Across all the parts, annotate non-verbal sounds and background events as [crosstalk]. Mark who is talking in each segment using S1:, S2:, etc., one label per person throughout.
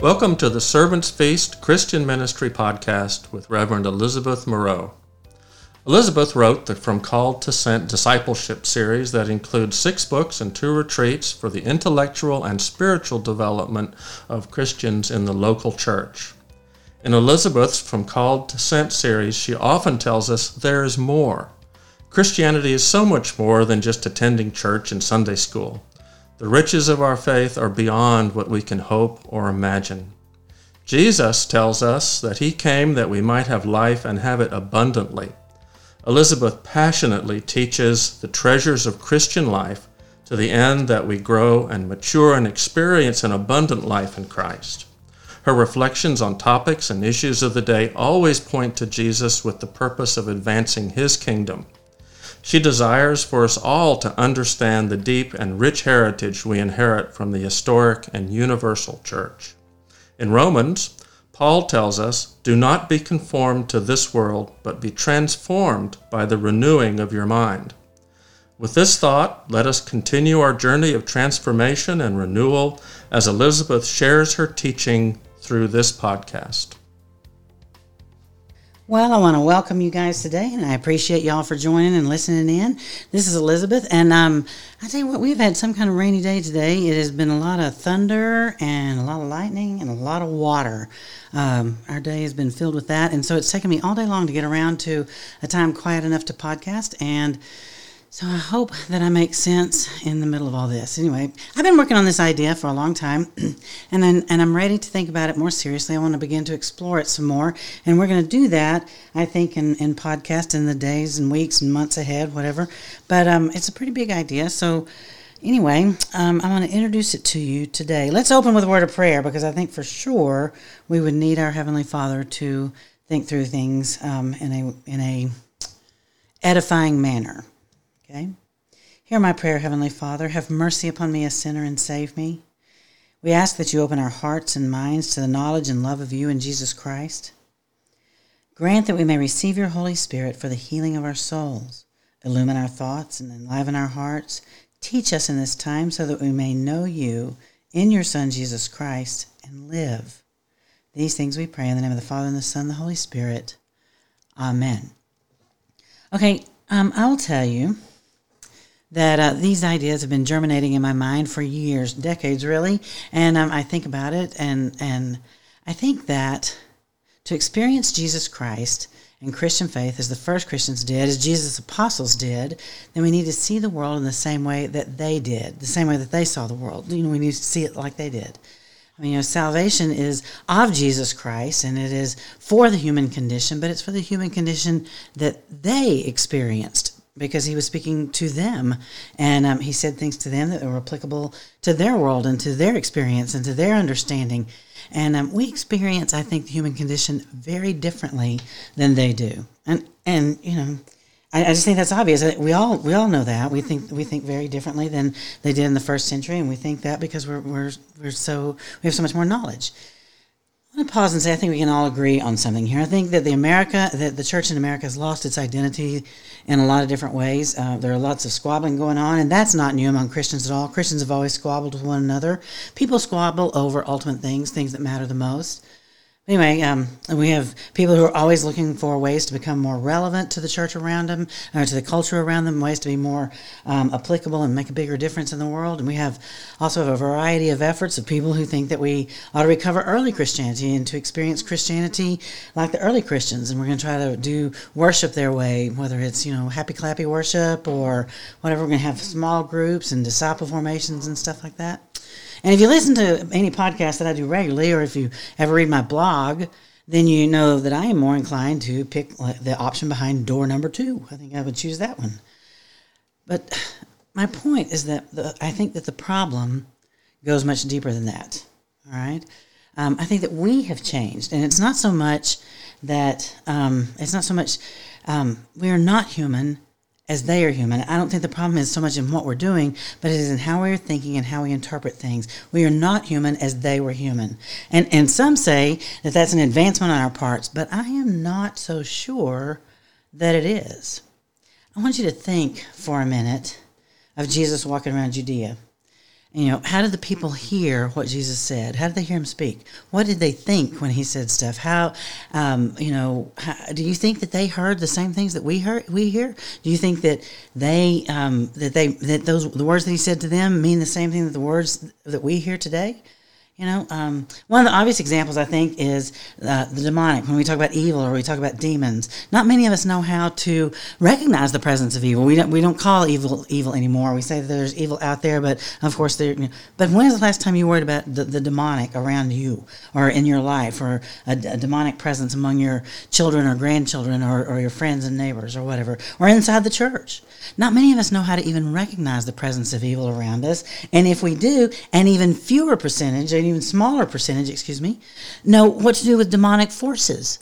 S1: Welcome to the Servants Feast Christian Ministry podcast with Reverend Elizabeth Moreau. Elizabeth wrote the From Called to Sent discipleship series that includes six books and two retreats for the intellectual and spiritual development of Christians in the local church. In Elizabeth's From Called to Sent series, she often tells us there is more. Christianity is so much more than just attending church and Sunday school. The riches of our faith are beyond what we can hope or imagine. Jesus tells us that He came that we might have life and have it abundantly. Elizabeth passionately teaches the treasures of Christian life to the end that we grow and mature and experience an abundant life in Christ. Her reflections on topics and issues of the day always point to Jesus with the purpose of advancing his kingdom. She desires for us all to understand the deep and rich heritage we inherit from the historic and universal church. In Romans, Paul tells us, Do not be conformed to this world, but be transformed by the renewing of your mind. With this thought, let us continue our journey of transformation and renewal as Elizabeth shares her teaching through this podcast.
S2: Well, I want to welcome you guys today, and I appreciate y'all for joining and listening in. This is Elizabeth, and um, I tell you what, we've had some kind of rainy day today. It has been a lot of thunder and a lot of lightning and a lot of water. Um, our day has been filled with that, and so it's taken me all day long to get around to a time quiet enough to podcast and so I hope that I make sense in the middle of all this. Anyway, I've been working on this idea for a long time, [clears throat] and then, and I'm ready to think about it more seriously. I want to begin to explore it some more, and we're going to do that. I think in in podcast in the days and weeks and months ahead, whatever. But um, it's a pretty big idea. So anyway, um, I want to introduce it to you today. Let's open with a word of prayer because I think for sure we would need our heavenly Father to think through things um, in a in a edifying manner. Okay? Hear my prayer, Heavenly Father. Have mercy upon me, a sinner, and save me. We ask that you open our hearts and minds to the knowledge and love of you in Jesus Christ. Grant that we may receive your Holy Spirit for the healing of our souls. Illumine our thoughts and enliven our hearts. Teach us in this time so that we may know you in your Son, Jesus Christ, and live. These things we pray in the name of the Father, and the Son, and the Holy Spirit. Amen. Okay, um, I'll tell you that uh, these ideas have been germinating in my mind for years, decades, really. And um, I think about it, and and I think that to experience Jesus Christ and Christian faith as the first Christians did, as Jesus' apostles did, then we need to see the world in the same way that they did, the same way that they saw the world. You know, we need to see it like they did. I mean, you know, salvation is of Jesus Christ and it is for the human condition, but it's for the human condition that they experienced because he was speaking to them. And um, he said things to them that were applicable to their world and to their experience and to their understanding. And um, we experience i think the human condition very differently than they do. And and you know I, I just think that's obvious. We all we all know that. We think we think very differently than they did in the first century. And we think that because we're we're, we're so we have so much more knowledge I'm going to pause and say I think we can all agree on something here. I think that the America, that the church in America has lost its identity in a lot of different ways. Uh, there are lots of squabbling going on, and that's not new among Christians at all. Christians have always squabbled with one another. People squabble over ultimate things, things that matter the most. Anyway, um, we have people who are always looking for ways to become more relevant to the church around them, or to the culture around them, ways to be more um, applicable and make a bigger difference in the world. And we have also have a variety of efforts of people who think that we ought to recover early Christianity and to experience Christianity like the early Christians. And we're going to try to do worship their way, whether it's you know happy clappy worship or whatever. We're going to have small groups and disciple formations and stuff like that. And if you listen to any podcast that I do regularly, or if you ever read my blog, then you know that I am more inclined to pick the option behind door number two. I think I would choose that one. But my point is that the, I think that the problem goes much deeper than that. All right. Um, I think that we have changed, and it's not so much that um, it's not so much um, we are not human as they are human. I don't think the problem is so much in what we're doing, but it is in how we are thinking and how we interpret things. We are not human as they were human. And, and some say that that's an advancement on our parts, but I am not so sure that it is. I want you to think for a minute of Jesus walking around Judea. You know, how did the people hear what Jesus said? How did they hear him speak? What did they think when he said stuff? How, um, you know, how, do you think that they heard the same things that we heard? We hear? Do you think that they um, that they that those the words that he said to them mean the same thing that the words that we hear today? You know, um, one of the obvious examples I think is uh, the demonic. When we talk about evil or we talk about demons, not many of us know how to recognize the presence of evil. We don't we don't call evil evil anymore. We say there's evil out there, but of course there. You know, but when is the last time you worried about the, the demonic around you or in your life or a, a demonic presence among your children or grandchildren or, or your friends and neighbors or whatever or inside the church? Not many of us know how to even recognize the presence of evil around us, and if we do, an even fewer percentage even smaller percentage, excuse me, know what to do with demonic forces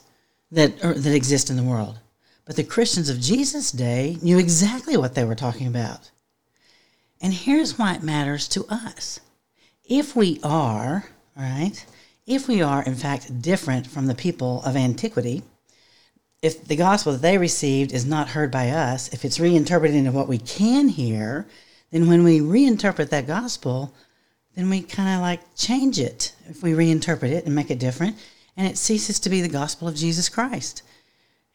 S2: that are, that exist in the world. But the Christians of Jesus' day knew exactly what they were talking about. And here's why it matters to us. If we are, right, if we are in fact different from the people of antiquity, if the gospel that they received is not heard by us, if it's reinterpreted into what we can hear, then when we reinterpret that gospel, then we kind of like change it if we reinterpret it and make it different, and it ceases to be the gospel of Jesus Christ.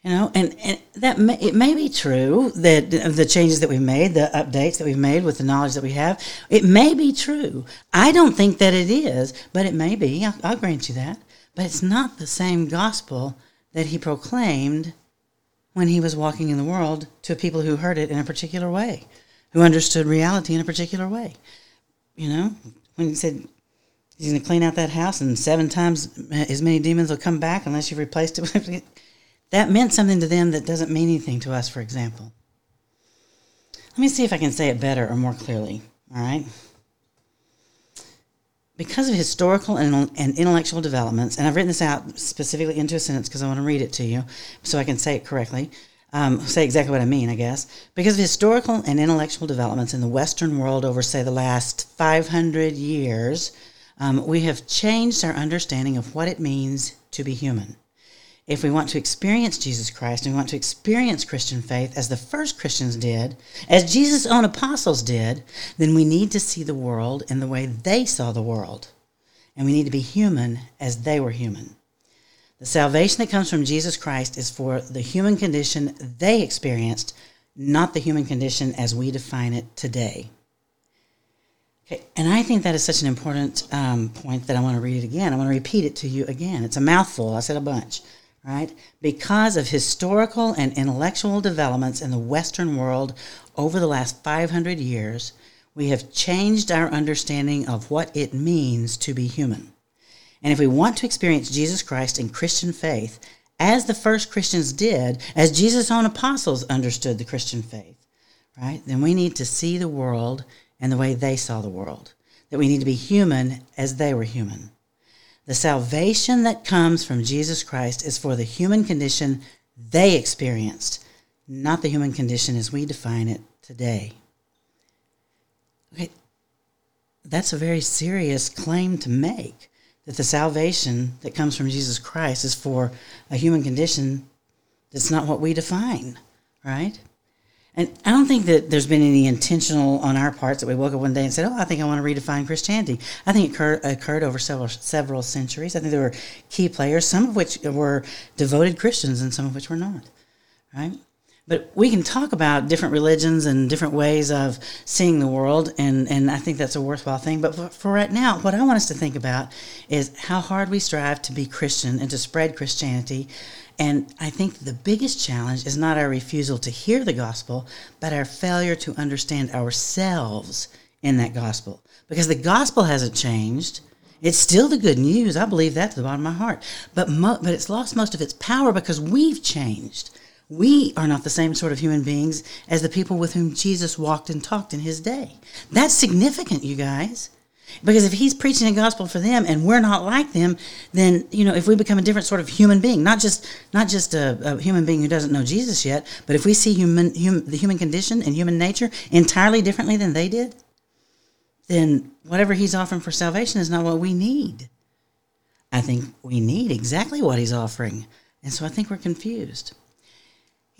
S2: You know, and, and that may, it may be true that the changes that we've made, the updates that we've made with the knowledge that we have, it may be true. I don't think that it is, but it may be. I'll, I'll grant you that. But it's not the same gospel that he proclaimed when he was walking in the world to people who heard it in a particular way, who understood reality in a particular way. You know, when he said he's going to clean out that house and seven times as many demons will come back unless you've replaced it. [laughs] that meant something to them that doesn't mean anything to us, for example. Let me see if I can say it better or more clearly. All right. Because of historical and, and intellectual developments, and I've written this out specifically into a sentence because I want to read it to you so I can say it correctly um, say exactly what I mean, I guess. Because of historical and intellectual developments in the Western world over, say, the last 500 years, um, we have changed our understanding of what it means to be human. If we want to experience Jesus Christ and we want to experience Christian faith as the first Christians did, as Jesus' own apostles did, then we need to see the world in the way they saw the world. And we need to be human as they were human. The salvation that comes from Jesus Christ is for the human condition they experienced, not the human condition as we define it today. Okay, and I think that is such an important um, point that I want to read it again. I want to repeat it to you again. It's a mouthful. I said a bunch, right? Because of historical and intellectual developments in the Western world over the last 500 years, we have changed our understanding of what it means to be human. And if we want to experience Jesus Christ in Christian faith, as the first Christians did, as Jesus' own apostles understood the Christian faith, right, then we need to see the world and the way they saw the world. That we need to be human as they were human. The salvation that comes from Jesus Christ is for the human condition they experienced, not the human condition as we define it today. Okay, that's a very serious claim to make that the salvation that comes from Jesus Christ is for a human condition that's not what we define, right? And I don't think that there's been any intentional on our parts that we woke up one day and said, "Oh, I think I want to redefine Christianity." I think it occurred, occurred over several several centuries. I think there were key players, some of which were devoted Christians, and some of which were not. Right? But we can talk about different religions and different ways of seeing the world, and, and I think that's a worthwhile thing. But for, for right now, what I want us to think about is how hard we strive to be Christian and to spread Christianity. And I think the biggest challenge is not our refusal to hear the gospel, but our failure to understand ourselves in that gospel. Because the gospel hasn't changed. It's still the good news. I believe that to the bottom of my heart. But, mo- but it's lost most of its power because we've changed. We are not the same sort of human beings as the people with whom Jesus walked and talked in his day. That's significant, you guys. Because if he's preaching the gospel for them and we're not like them, then you know if we become a different sort of human being, not just not just a, a human being who doesn't know Jesus yet, but if we see human, hum, the human condition and human nature entirely differently than they did, then whatever he's offering for salvation is not what we need. I think we need exactly what he's offering, and so I think we're confused.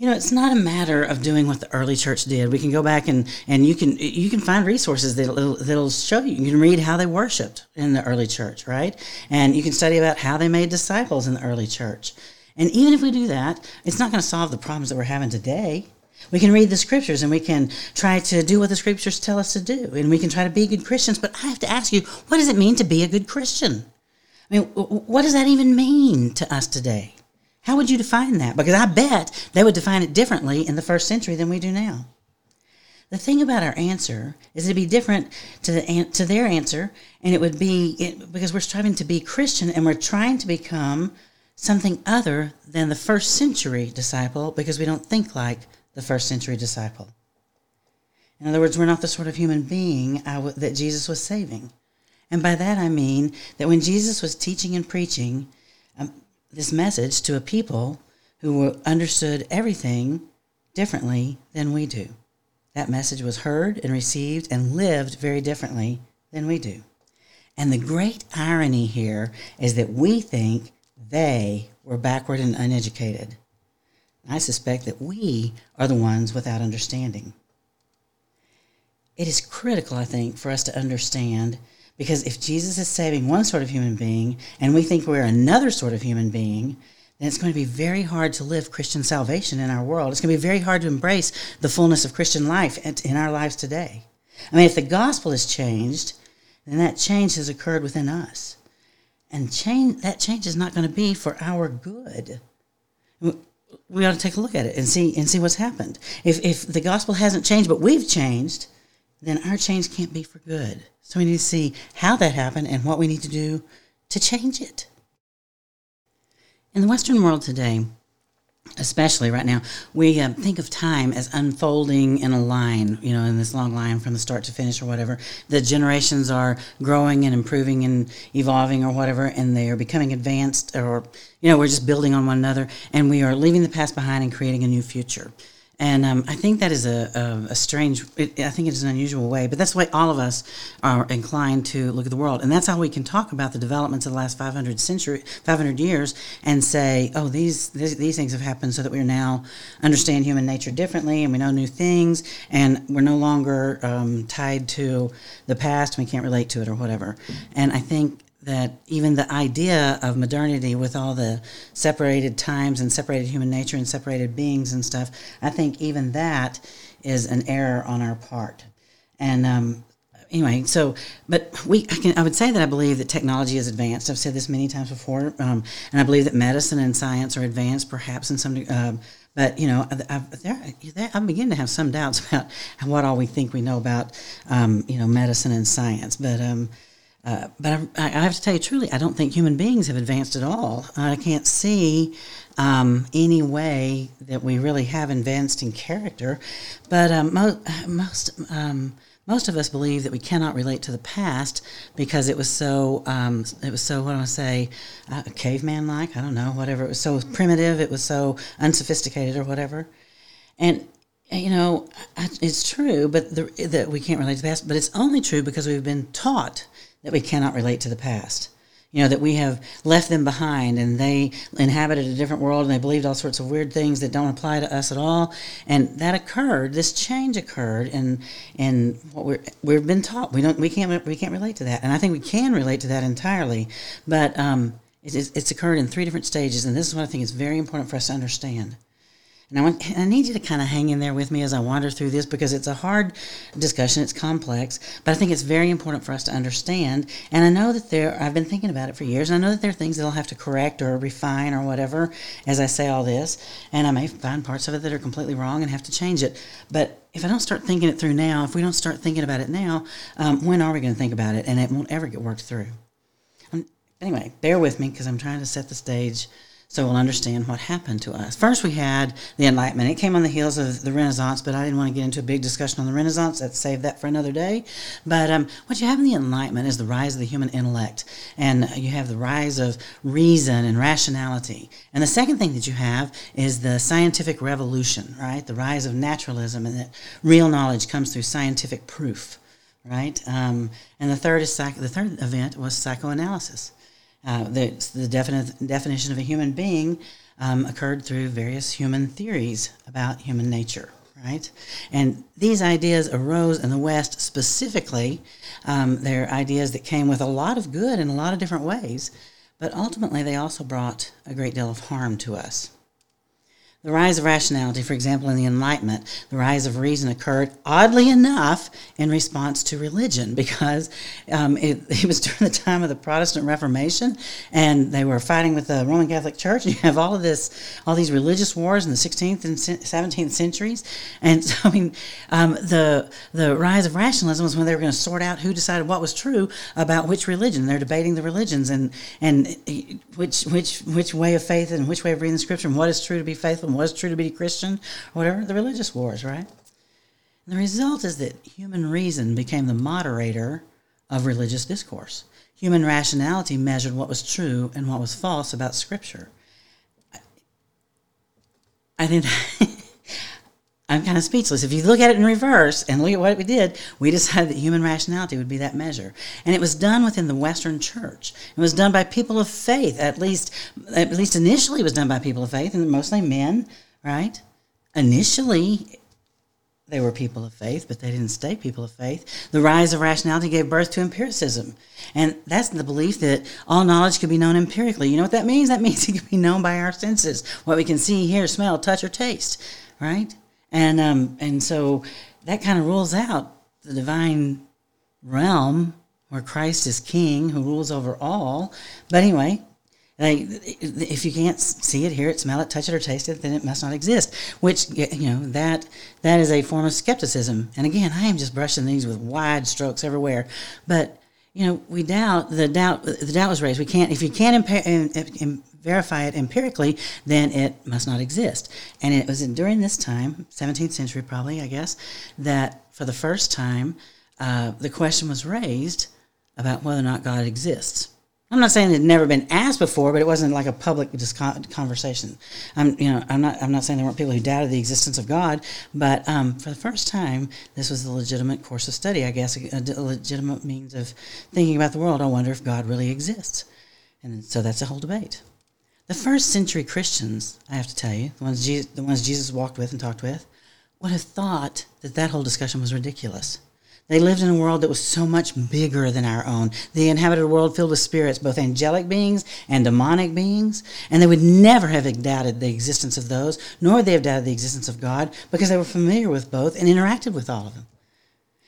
S2: You know, it's not a matter of doing what the early church did. We can go back and, and you can you can find resources that'll, that'll show you. You can read how they worshipped in the early church, right? And you can study about how they made disciples in the early church. And even if we do that, it's not going to solve the problems that we're having today. We can read the scriptures and we can try to do what the scriptures tell us to do, and we can try to be good Christians. But I have to ask you, what does it mean to be a good Christian? I mean, what does that even mean to us today? How would you define that? Because I bet they would define it differently in the first century than we do now. The thing about our answer is it'd be different to the to their answer, and it would be it, because we're striving to be Christian and we're trying to become something other than the first century disciple because we don't think like the first century disciple. In other words, we're not the sort of human being that Jesus was saving. And by that I mean that when Jesus was teaching and preaching um, this message to a people who understood everything differently than we do, that message was heard and received and lived very differently than we do. And the great irony here is that we think they were backward and uneducated. I suspect that we are the ones without understanding. It is critical, I think, for us to understand because if Jesus is saving one sort of human being and we think we're another sort of human being, then it's going to be very hard to live Christian salvation in our world. It's going to be very hard to embrace the fullness of Christian life in our lives today. I mean, if the gospel has changed, then that change has occurred within us. And change, that change is not going to be for our good we ought to take a look at it and see and see what's happened. If if the gospel hasn't changed, but we've changed, then our change can't be for good. So we need to see how that happened and what we need to do to change it. In the Western world today, especially right now, we um, think of time as unfolding in a line, you know, in this long line from the start to finish or whatever. The generations are growing and improving and evolving or whatever, and they are becoming advanced or, you know, we're just building on one another and we are leaving the past behind and creating a new future. And um, I think that is a, a, a strange, it, I think it is an unusual way, but that's the way all of us are inclined to look at the world. And that's how we can talk about the developments of the last 500 century, 500 years and say, oh, these, these, these things have happened so that we now understand human nature differently and we know new things and we're no longer um, tied to the past and we can't relate to it or whatever. And I think that even the idea of modernity with all the separated times and separated human nature and separated beings and stuff, I think even that is an error on our part. And um, anyway, so but we I can I would say that I believe that technology is advanced. I've said this many times before, um, and I believe that medicine and science are advanced, perhaps in some. Uh, but you know, I, I, I'm beginning to have some doubts [laughs] about what all we think we know about, um, you know, medicine and science. But um, uh, but I, I, have to tell you truly, I don't think human beings have advanced at all. I can't see um, any way that we really have advanced in character. But um, mo- most um, most of us believe that we cannot relate to the past because it was so um, it was so what do I say uh, caveman like I don't know whatever it was so primitive it was so unsophisticated or whatever and you know it's true but the, that we can't relate to the past but it's only true because we've been taught that we cannot relate to the past. You know, that we have left them behind and they inhabited a different world and they believed all sorts of weird things that don't apply to us at all. And that occurred, this change occurred and and what we're we've been taught. We don't we can't we can't relate to that. And I think we can relate to that entirely. But um, it, it's occurred in three different stages, and this is what I think is very important for us to understand. And I, want, I need you to kind of hang in there with me as I wander through this because it's a hard discussion. It's complex, but I think it's very important for us to understand. And I know that there, I've been thinking about it for years, and I know that there are things that I'll have to correct or refine or whatever as I say all this. And I may find parts of it that are completely wrong and have to change it. But if I don't start thinking it through now, if we don't start thinking about it now, um, when are we going to think about it? And it won't ever get worked through. Um, anyway, bear with me because I'm trying to set the stage so we'll understand what happened to us. First, we had the Enlightenment. It came on the heels of the Renaissance, but I didn't want to get into a big discussion on the Renaissance. Let's save that for another day. But um, what you have in the Enlightenment is the rise of the human intellect, and you have the rise of reason and rationality. And the second thing that you have is the scientific revolution, right? The rise of naturalism, and that real knowledge comes through scientific proof, right? Um, and the third is psych- the third event was psychoanalysis uh, the, the definite definition of a human being um, occurred through various human theories about human nature, right? And these ideas arose in the West specifically. Um, they're ideas that came with a lot of good in a lot of different ways, but ultimately they also brought a great deal of harm to us. The rise of rationality, for example, in the Enlightenment, the rise of reason occurred, oddly enough, in response to religion, [laughs] because um, it, it, was during the time of the Protestant Reformation, and they were fighting with the Roman Catholic Church. And [laughs] you have all of this, all these religious wars in the 16th and 17th centuries, and so I mean, um, the the rise of rationalism was when they were going to sort out who decided what was true about which religion. They're debating the religions and and which which which way of faith and which way of reading the Scripture and what is true to be faithful was true to be Christian, or whatever, the religious wars, right? And the result is that human reason became the moderator of religious discourse. Human rationality measured what was true and what was false about Scripture. I think [laughs] I'm kind of speechless. If you look at it in reverse and look at what we did, we decided that human rationality would be that measure. And it was done within the Western church. It was done by people of faith, at least at least initially it was done by people of faith, and mostly men, right? Initially they were people of faith, but they didn't stay people of faith. The rise of rationality gave birth to empiricism. And that's the belief that all knowledge can be known empirically. You know what that means? That means it can be known by our senses, what we can see, hear, smell, touch, or taste, right? And um, and so that kind of rules out the divine realm where Christ is king who rules over all. But anyway, if you can't see it, hear it, smell it, touch it, or taste it, then it must not exist. Which you know that that is a form of skepticism. And again, I am just brushing these with wide strokes everywhere. But you know, we doubt the doubt the doubt was raised. We can't if you can't impa- verify it empirically, then it must not exist. And it was during this time, 17th century probably, I guess, that for the first time uh, the question was raised about whether or not God exists. I'm not saying it had never been asked before, but it wasn't like a public conversation. I'm, you know, I'm not, I'm not saying there weren't people who doubted the existence of God, but um, for the first time, this was a legitimate course of study, I guess, a, a legitimate means of thinking about the world. I wonder if God really exists, and so that's a whole debate. The first century Christians, I have to tell you, the ones Jesus, the ones Jesus walked with and talked with, would have thought that that whole discussion was ridiculous. They lived in a world that was so much bigger than our own. They inhabited a world filled with spirits, both angelic beings and demonic beings, and they would never have doubted the existence of those, nor would they have doubted the existence of God, because they were familiar with both and interacted with all of them.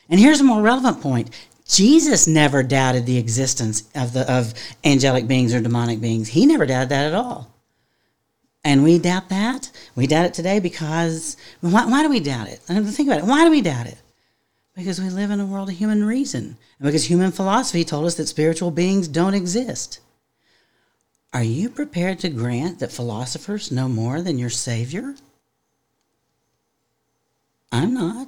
S2: And here's a more relevant point Jesus never doubted the existence of the of angelic beings or demonic beings. He never doubted that at all. And we doubt that. We doubt it today because why, why do we doubt it? Think about it. Why do we doubt it? Because we live in a world of human reason, and because human philosophy told us that spiritual beings don't exist. Are you prepared to grant that philosophers know more than your Savior? I'm not.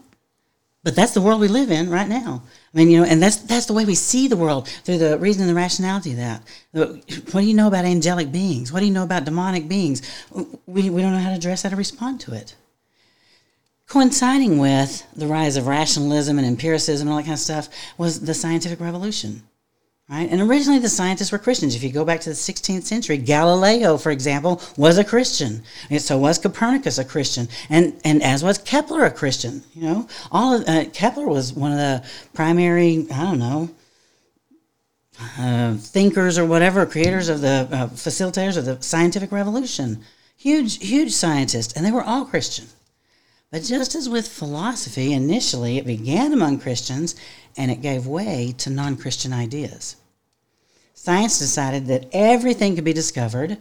S2: But that's the world we live in right now. I mean, you know, and that's that's the way we see the world through the reason and the rationality of that. What do you know about angelic beings? What do you know about demonic beings? We, we don't know how to address that or respond to it. Coinciding with the rise of rationalism and empiricism and all that kind of stuff was the scientific revolution. Right? And originally the scientists were Christians. If you go back to the 16th century, Galileo, for example, was a Christian. And so was Copernicus a Christian. And, and as was Kepler a Christian. You know, all of, uh, Kepler was one of the primary, I don't know, uh, thinkers or whatever, creators of the uh, facilitators of the scientific revolution. Huge, huge scientists. And they were all Christian. But just as with philosophy, initially it began among Christians and it gave way to non Christian ideas. Science decided that everything could be discovered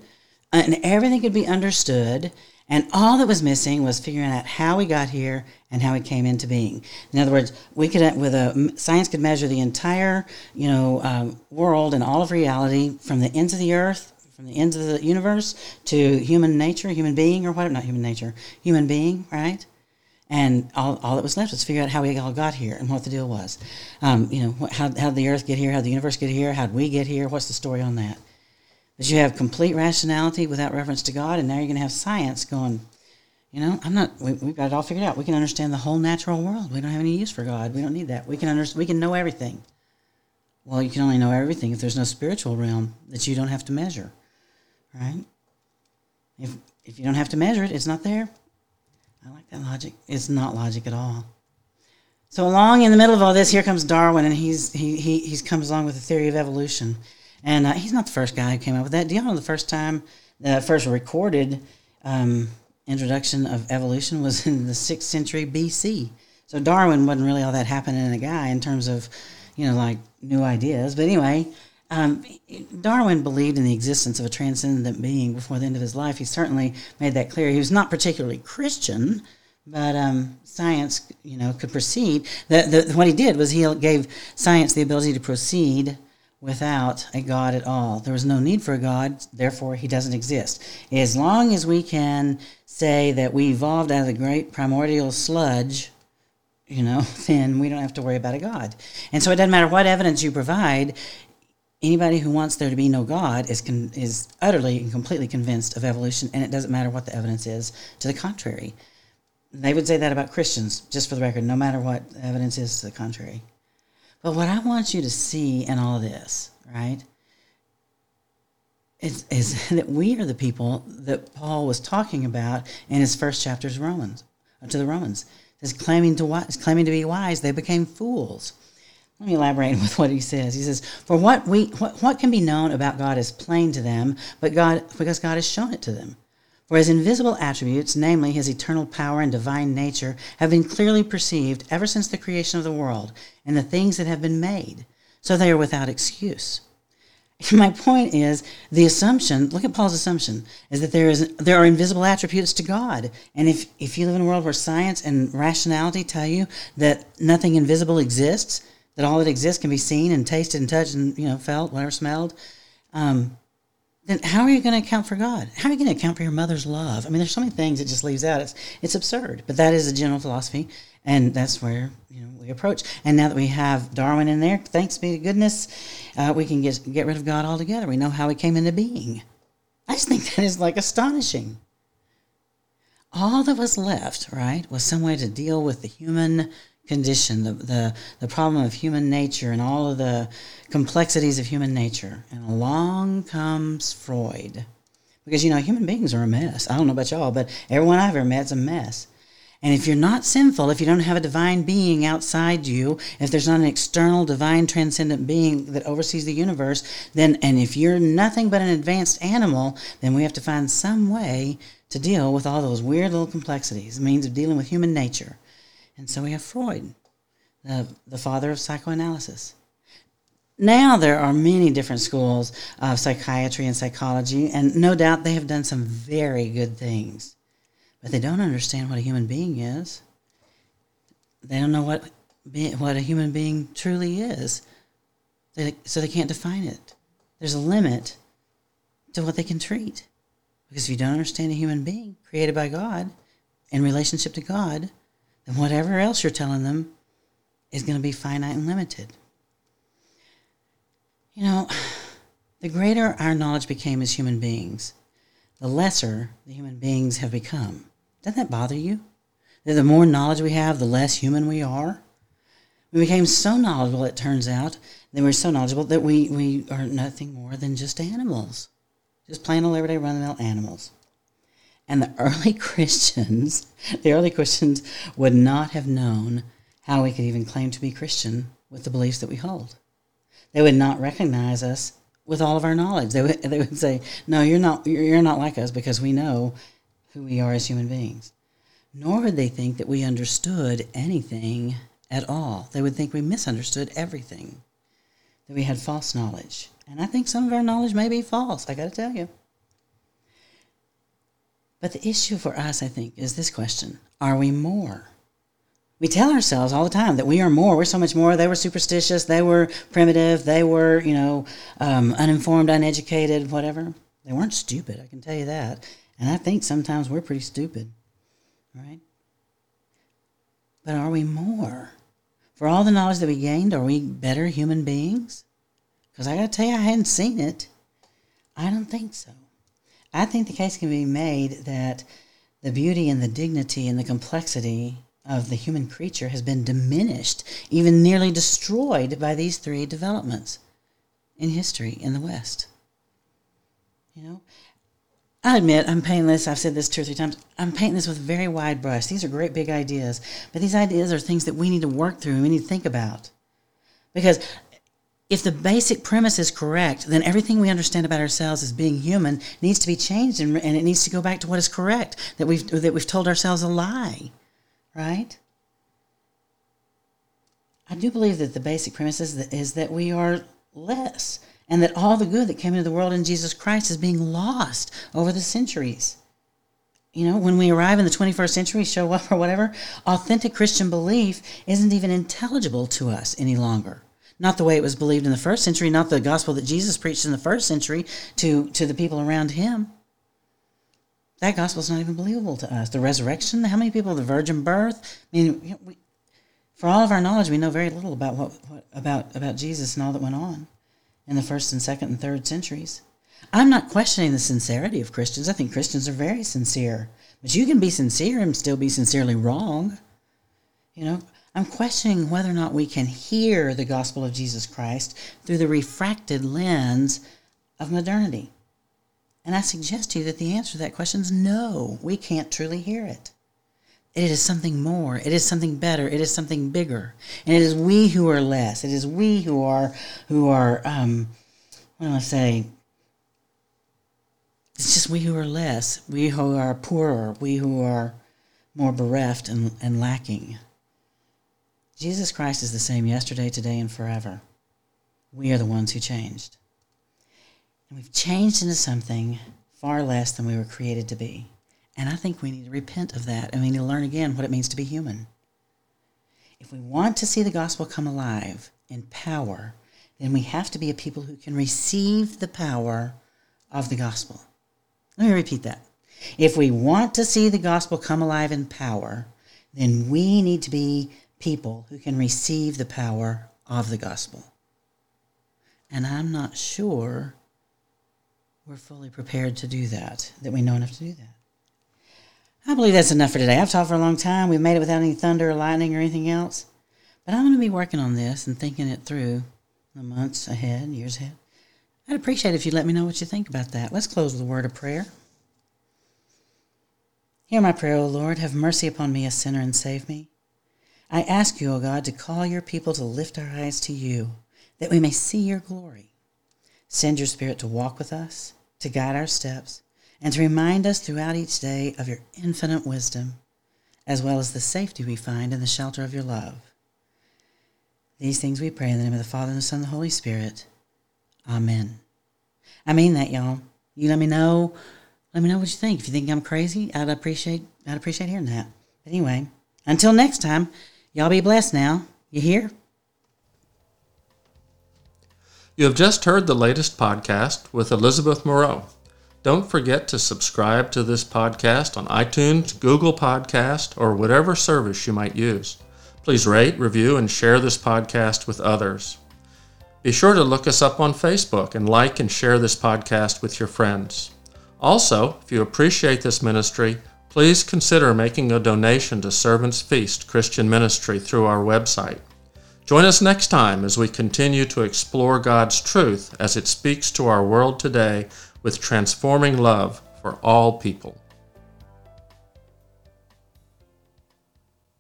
S2: and everything could be understood, and all that was missing was figuring out how we got here and how we came into being. In other words, we could, with a science, could measure the entire, you know, um, world and all of reality from the ends of the earth, from the ends of the universe to human nature, human being, or whatever, not human nature, human being, right? And all, all that was left was figure out how we all got here and what the deal was. Um, you know, how, how did the earth get here? How did the universe get here? How did we get here? What's the story on that? But you have complete rationality without reference to God, and now you're going to have science going, you know, I'm not, we, have got it all figured out. We can understand the whole natural world. We don't have any use for God. We don't need that. We can, under, we can know everything. Well, you can only know everything if there's no spiritual realm that you don't have to measure, right? If if you don't have to measure it, it's not there. I like that logic. It's not logic at all. So along in the middle of all this, here comes Darwin, and he's he he he's comes along with the theory of evolution, and uh, he's not the first guy who came up with that. Do you know the first time, the first recorded um, introduction of evolution was [laughs] in the sixth century BC. So Darwin wasn't really all that happening in a guy in terms of, you know, like new ideas. But anyway, um, Darwin believed in the existence of a transcendent being before the end of his life. He certainly made that clear. He was not particularly Christian, but um, science, you know, could proceed. The, the, what he did was he gave science the ability to proceed without a God at all. There was no need for a God, therefore he doesn't exist. As long as we can say that we evolved out of the great primordial sludge, you know, [laughs] then we don't have to worry about a God. And so it doesn't matter what evidence you provide. Anybody who wants there to be no God is con- is utterly and completely convinced of evolution, and it doesn't matter what the evidence is to the contrary. They would say that about Christians, just for the record, no matter what evidence is to the contrary. But what I want you to see in all this, right, is, is [laughs] that we are the people that Paul was talking about in his first chapters Romans, to the Romans. Is claiming to claiming to be wise, they became fools. Let me elaborate [laughs] with what he says. He says, "For what we what, what can be known about God is plain to them, but God because God has shown it to them." For his invisible attributes, namely his eternal power and divine nature, have been clearly perceived ever since the creation of the world and the things that have been made, so they are without excuse. [laughs] My point is the assumption, look at Paul's assumption, is that there is there are invisible attributes to God. And if, if you live in a world where science and rationality tell you that nothing invisible exists, that all that exists can be seen and tasted and touched and you know felt, whatever smelled, um, then how are you going to account for God? How are you going to account for your mother's love? I mean, there's so many things it just leaves out. It's it's absurd, but that is a general philosophy, and that's where you know we approach. And now that we have Darwin in there, thanks be to goodness, uh, we can get get rid of God altogether. We know how He came into being. I just think [laughs] that is like astonishing. All that was left, right, was some way to deal with the human condition, the, the, the problem of human nature and all of the complexities of human nature. And along comes Freud. Because, you know, human beings are a mess. I don't know about y'all, but everyone I've ever met is a mess. And if you're not sinful, if you don't have a divine being outside you, if there's not an external divine transcendent being that oversees the universe, then and if you're nothing but an advanced animal, then we have to find some way to deal with all those weird little complexities, means of dealing with human nature. And so we have Freud, the, the father of psychoanalysis. Now there are many different schools of psychiatry and psychology, and no doubt they have done some very good things. But they don't understand what a human being is. They don't know what what a human being truly is. They, so they can't define it. There's a limit to what they can treat. Because if you don't understand a human being created by God in relationship to God, then whatever else you're telling them is going to be finite and limited. You know, the greater our knowledge became as human beings, the lesser the human beings have become. Doesn't that bother you? That the more knowledge we have, the less human we are? We became so knowledgeable, it turns out, that we're so knowledgeable that we, we are nothing more than just animals. Just plain old everyday run of the mill animals. And the early [laughs] Christians, the early Christians would not have known how we could even claim to be Christian with the beliefs that we hold. They would not recognize us with all of our knowledge. They would, they would say, "No, you're not. You're not like us because we know who we are as human beings." Nor would they think that we understood anything at all. They would think we misunderstood everything. That we had false knowledge. And I think some of our knowledge may be false. I got to tell you. But the issue for us, I think, is this question Are we more? We tell ourselves all the time that we are more. We're so much more. They were superstitious. They were primitive. They were, you know, um, uninformed, uneducated, whatever. They weren't stupid, I can tell you that. And I think sometimes we're pretty stupid, right? But are we more? For all the knowledge that we gained, are we better human beings? Because I got to tell you, I hadn't seen it. I don't think so. I think the case can be made that the beauty and the dignity and the complexity of the human creature has been diminished, even nearly destroyed by these three developments in history in the West. You know, I admit I'm painting this. I've said this two or three times. I'm painting this with a very wide brush. These are great big ideas, but these ideas are things that we need to work through and we need to think about. Because if the basic premise is correct, then everything we understand about ourselves as being human needs to be changed and, and it needs to go back to what is correct. That we've that we've told ourselves a lie, right? I do believe that the basic premise is that, is that we are less and that all the good that came into the world in Jesus Christ is being lost over the centuries. You know, when we arrive in the 21st century, show up or whatever, authentic Christian belief isn't even intelligible to us any longer. Not the way it was believed in the first century, not the gospel that Jesus preached in the first century to, to the people around him. That gospel is not even believable to us. The resurrection, how many people, the virgin birth? I mean, we, for all of our knowledge, we know very little about what, what about about Jesus and all that went on in the first and second and third centuries. I'm not questioning the sincerity of Christians. I think Christians are very sincere. But you can be sincere and still be sincerely wrong. You know, I'm questioning whether or not we can hear the gospel of Jesus Christ through the refracted lens of modernity. And I suggest to you that the answer to that question is no, we can't truly hear it. It is something more. It is something better. It is something bigger. And it is we who are less. It is we who are who are um, what do I say? It's just we who are less. We who are poorer. We who are more bereft and, and lacking. Jesus Christ is the same yesterday, today, and forever. We are the ones who changed. And we've changed into something far less than we were created to be. And I think we need to repent of that and we need to learn again what it means to be human. If we want to see the gospel come alive in power, then we have to be a people who can receive the power of the gospel. Let me repeat that. If we want to see the gospel come alive in power, then we need to be people who can receive the power of the gospel. And I'm not sure we're fully prepared to do that, that we know enough to do that. I believe that's enough for today. I've talked for a long time. We've made it without any thunder or lightning or anything else. But I'm going to be working on this and thinking it through the months ahead, years ahead. I'd appreciate if you'd let me know what you think about that. Let's close with a word of prayer. Hear my prayer, O Lord. Have mercy upon me, a sinner, and save me. I ask you, O God, to call your people to lift our eyes to you, that we may see your glory. Send your Spirit to walk with us, to guide our steps, and to remind us throughout each day of your infinite wisdom, as well as the safety we find in the shelter of your love. These things we pray in the name of the Father, and the Son, and the Holy Spirit. Amen. I mean that, y'all. You let me know. Let me know what you think. If you think I'm crazy, I'd appreciate I'd appreciate hearing that. But anyway, until next time, y'all be blessed now. You hear?
S1: You have just heard the latest podcast with Elizabeth Moreau. Don't forget to subscribe to this podcast on iTunes, Google Podcast, or whatever service you might use. Please rate, review, and share this podcast with others. Be sure to look us up on Facebook and like and share this podcast with your friends. Also, if you appreciate this ministry, please consider making a donation to Servants Feast Christian Ministry through our website. Join us next time as we continue to explore God's truth as it speaks to our world today with transforming love for all people.